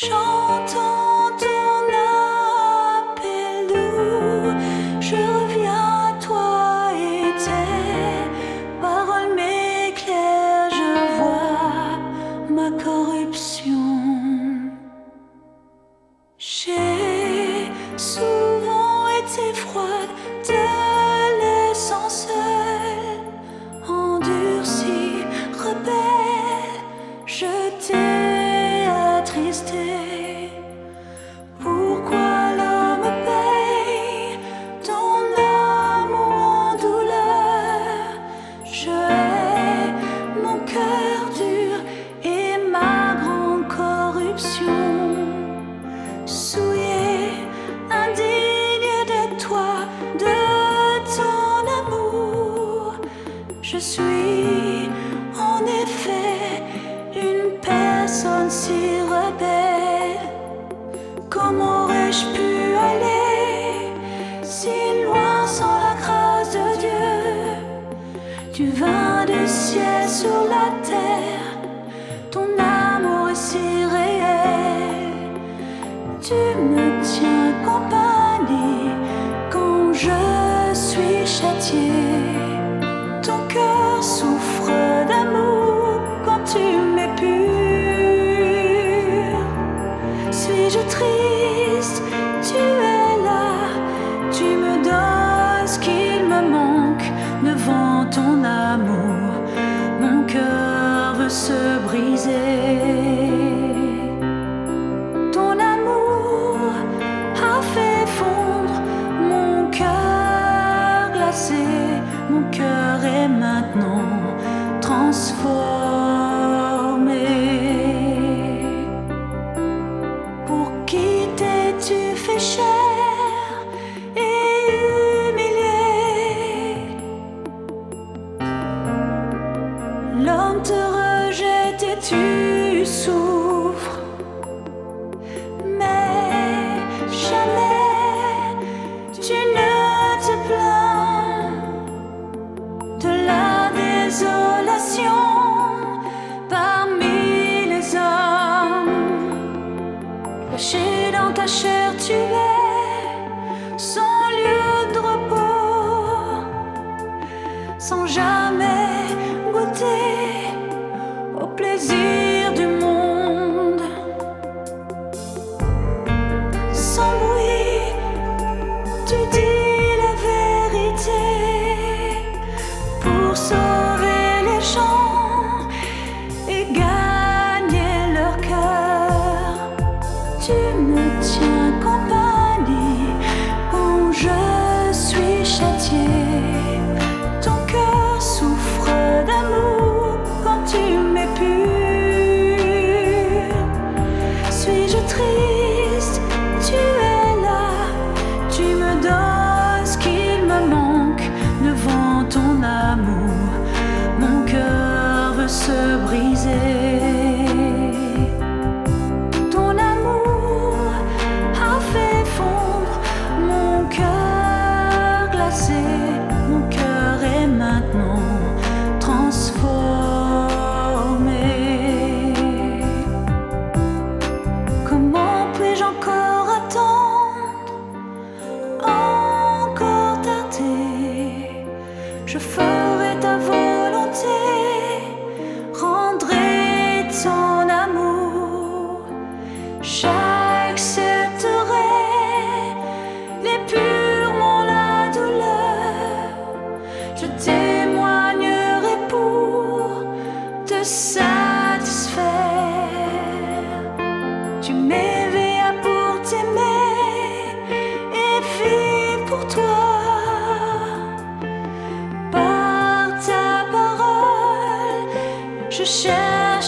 手痛。Je suis en effet une personne si rebelle. Comment aurais-je pu aller si loin sans la grâce de Dieu? Du vin du ciel sur la terre, ton amour est si réel. Tu me Pour qui t'es-tu fait cher et humilié? L'homme te rejette et tu souffres. chère, tu es sans lieu de repos, sans jamais goûter au plaisir. tu me tiens compagnie. Quand je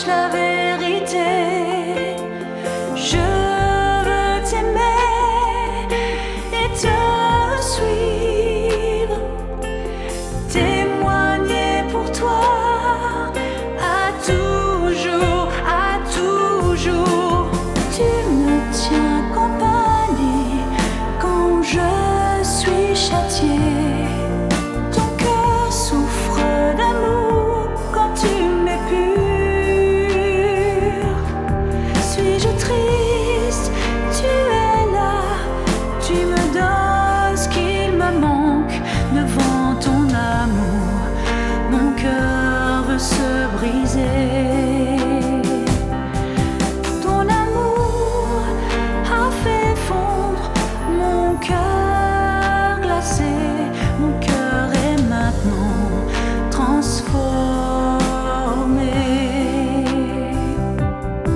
la vérité. Je veux t'aimer et te suivre. Témoigner pour toi à toujours, à toujours. Tu me tiens compagnie quand je suis châtié. Ton amour a fait fondre mon cœur glacé. Mon cœur est maintenant transformé.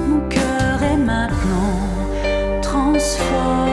Mon cœur est maintenant transformé.